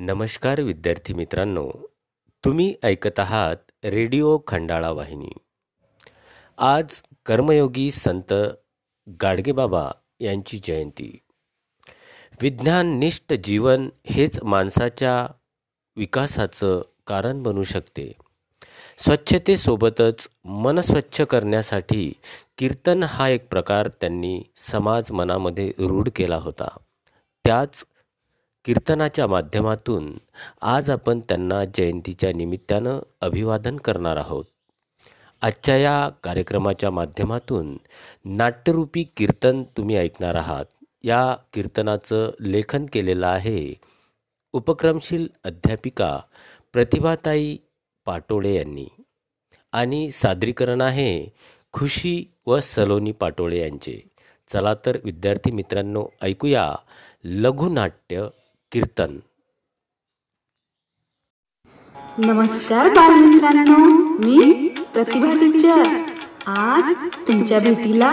नमस्कार विद्यार्थी मित्रांनो तुम्ही ऐकत आहात रेडिओ खंडाळा वाहिनी. आज कर्मयोगी संत गाडगेबाबा यांची जयंती. विज्ञाननिष्ठ जीवन हेच माणसाच्या विकासाचं कारण बनू शकते. स्वच्छतेसोबतच मन स्वच्छ करण्यासाठी कीर्तन हा एक प्रकार त्यांनी समाज मनामध्ये रूढ केला होता. त्याच कीर्तनाच्या माध्यमातून आज आपण त्यांना जयंतीच्या निमित्तानं अभिवादन करणार आहोत. आजच्या या कार्यक्रमाच्या माध्यमातून नाट्यरूपी कीर्तन तुम्ही ऐकणार आहात. या कीर्तनाचं लेखन केलेलं आहे उपक्रमशील अध्यापिका प्रतिभाताई पाटोळे यांनी. आणि सादरीकरण आहे खुशी व सलोनी पाटोळे यांचे. चला तर विद्यार्थी मित्रांनो ऐकूया लघुनाट्य कीर्तन. नमस्कार बालमित्रांनो मी प्रतिभा टीचर. आज तुमच्या भेटीला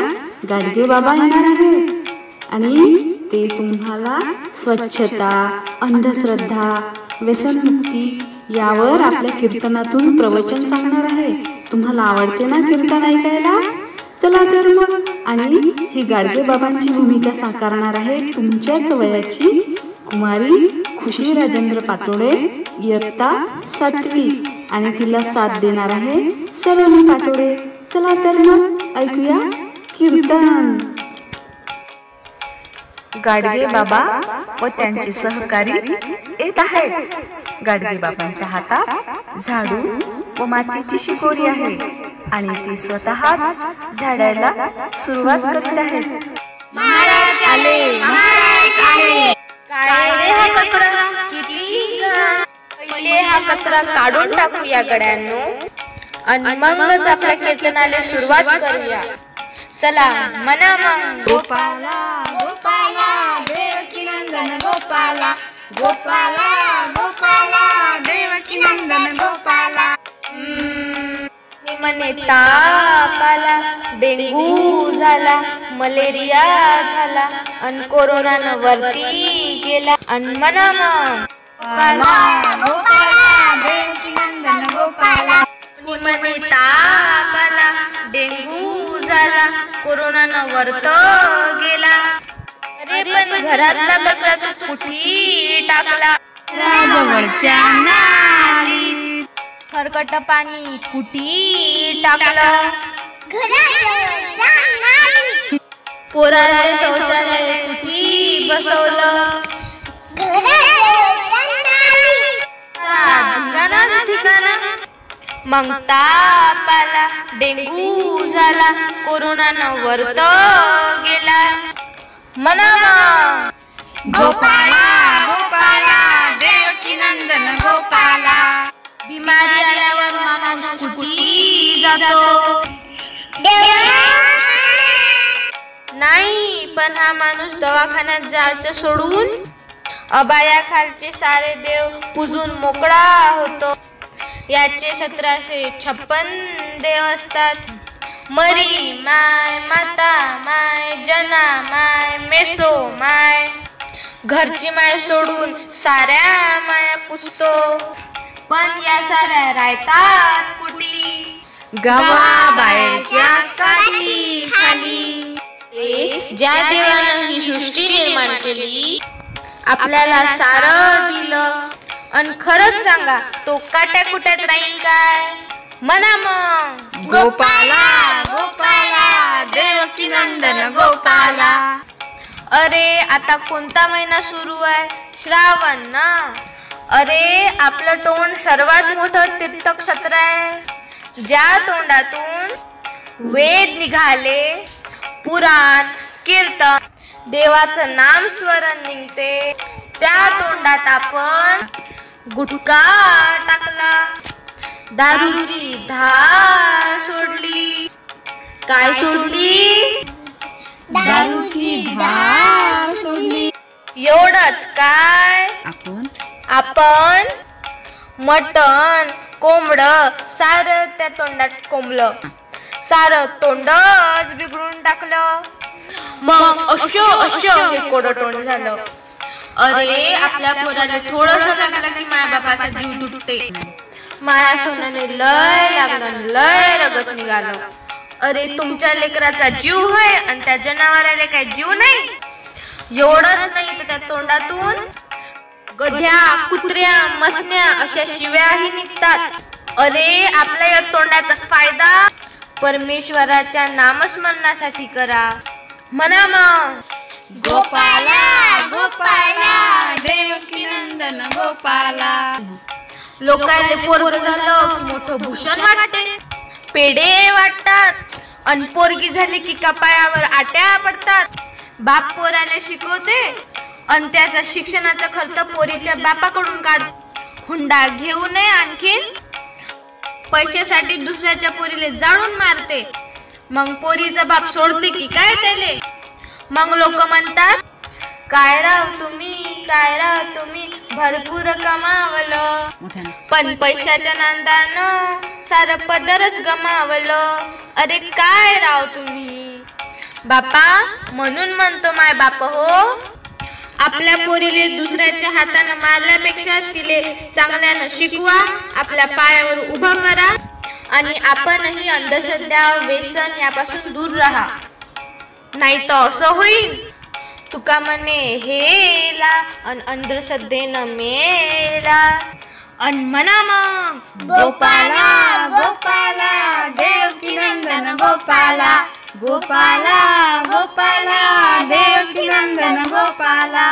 गाडगे बाबा येणार आहे आणि ते तुम्हाला स्वच्छता अंधश्रद्धा व्यसनमुक्ती यावर आपल्या कीर्तनातून प्रवचन सांगणार आहे. तुम्हाला आवडते ना कीर्तन ऐकायला? चला तर मग. आणि ही गाडगे बाबांची भूमिका साकारणार आहे तुमच्याच वयाची कुमारी खुशी राजेंद्र पातोडे इयत्ता सातवी. आणि तिला साथ देणार आहे सलोनी पाटोडे चला तर मग ऐकूया कीर्तन. गाडगे बाबा व त्यांचे सहकारी येत आहेत. गाडगे बाबांच्या हातात झाडू व मातीची शिकोरी आहे. आणि ते स्वतःच झाडायला सुरुवात करीत आहेत. महाराज आले महाराज आले. काय रे हा कचरा? किती. पहिले हा कचरा काढून टाकू या गड्यांनो. आणि मगच आपल्या कीर्तनाला सुरुवात करूया. चला मना मग. गोपाला गोपाला देवकी नंदन गोपाला. गोपाला गोपाला देवकी नंदन गोपाला. मी म्हणे ताप आला डेंगू झाला. मलेरिया झाला अन कोरोनानं वरती गेला अन म्हणा मग मी म्हणे ताप आला डेंगू झाला कोरोनानं वरत गेला. अरे पण घरातला कचरा तू कुठे टाकला. जवळच्या नालीत. खरकट पाणी कुठी टाकलं. पोराचे शौचालय कुठे बसवलं? मग ताप आला डेंगू झाला कोरोनानं वरत गेला. म्हणा गोपाला गोपाला देवकी नंदन गोपाला. बिमारी आल्यावर माणूस कुठे जातो? देव पण हा माणूस दवाखान्यात जायचं सोडून अबाया खालचे सारे देव पूजून मोकळा होतो. याचे सतराशे छप्पन देव असतात. मरी माय माता माय जना माय मेसो माय घरची माय सोडून साऱ्या माया पुजतो. पण या साऱ्या रायतात कुटी. गावाबाहेरच्या काठी खाली. ज्या देवानं ही सृष्टी निर्माण केली आपल्याला सारं दिलं. आणि खरंच सांगा तो काट्या कुट्यात राहील काय? म्हणा मग. गोपाला गोपाला देवकी नंदन गोपाला. अरे आता कोणता महिना सुरू आहे? श्रावण ना? अरे आपलं तोंड सर्वात मोठं तीर्थक्षेत्र आहे. ज्या तोंडातून वेद निघाले पुराण कीर्तन देवाचं नाम स्मरण निघते. त्या तोंडात आपण गुटखा टाकला. दारूची धार सोडली. काय सोडली? दारूची धार सोडली. एवढंच काय? आपण? आपण मटण कोंबड सार त्या तोंडात कोंबलं. सार तोंडच बिघडून टाकलं. मग अशो अशो हे कोडं तोंड झालं. अरे आपल्या पोराला थोडस लागलं की माय बापाचा जीव तुटते माया सोनाने लय लागलं लय रगत निघालं. अरे तुमच्या लेकराचा जीव आहे आणि त्या जनावराला काय जीव नाही? एवढंच नाही तर त्या तोंडातून गध्या कुत्र्या मसण्या अशा शिव्याही निघतात. अरे आपल्या या तोंडाचा फायदा परमेश्वराच्या नामस्मरणासाठी करा. म्हणा मग. गोपाला गोपाला देवकी नंदन गोपाला. लोकांना पोरग झालं मोठं भूषण वाटते. पेढे वाटतात. आणि पोरगी झाली की कपाळावर आट्या पडतात. बाप पोराला शिकवते. आणि त्याचा शिक्षणाचा खर्च पोरीच्या बापाकडून काढ हुंडा घेऊ नये आणखीन. पैशासाठी दुसऱ्याच्या पोरीले जाळून मारते. मग पोरीचा बाप सोडते की काय त्याले? मग लोक म्हणतात काय राव तुम्ही काय राव तुम्ही भरपूर कमावलं. पण पैशाच्या नांदानं सारं पदरच गमावलं. अरे काय राव तुम्ही? बापा म्हणून म्हणतो माय बाप हो आपल्या पोरीले दुसऱ्याच्या हातानं मारल्यापेक्षा तिले चांगल्यानं शिकवा आपल्या पायावर उभं करा आणि आपणही अंधश्रद्धा व्यसन यापासून दूर राहा. नाही तर असं होईल. तुका म्हणे हेला अन अंधश्रद्धेनं मेला. अन म्हणा मग गोपाला गोपाला देव नंदन गोपाला. गोपाला गोपाला देवकी नंदन गोपाला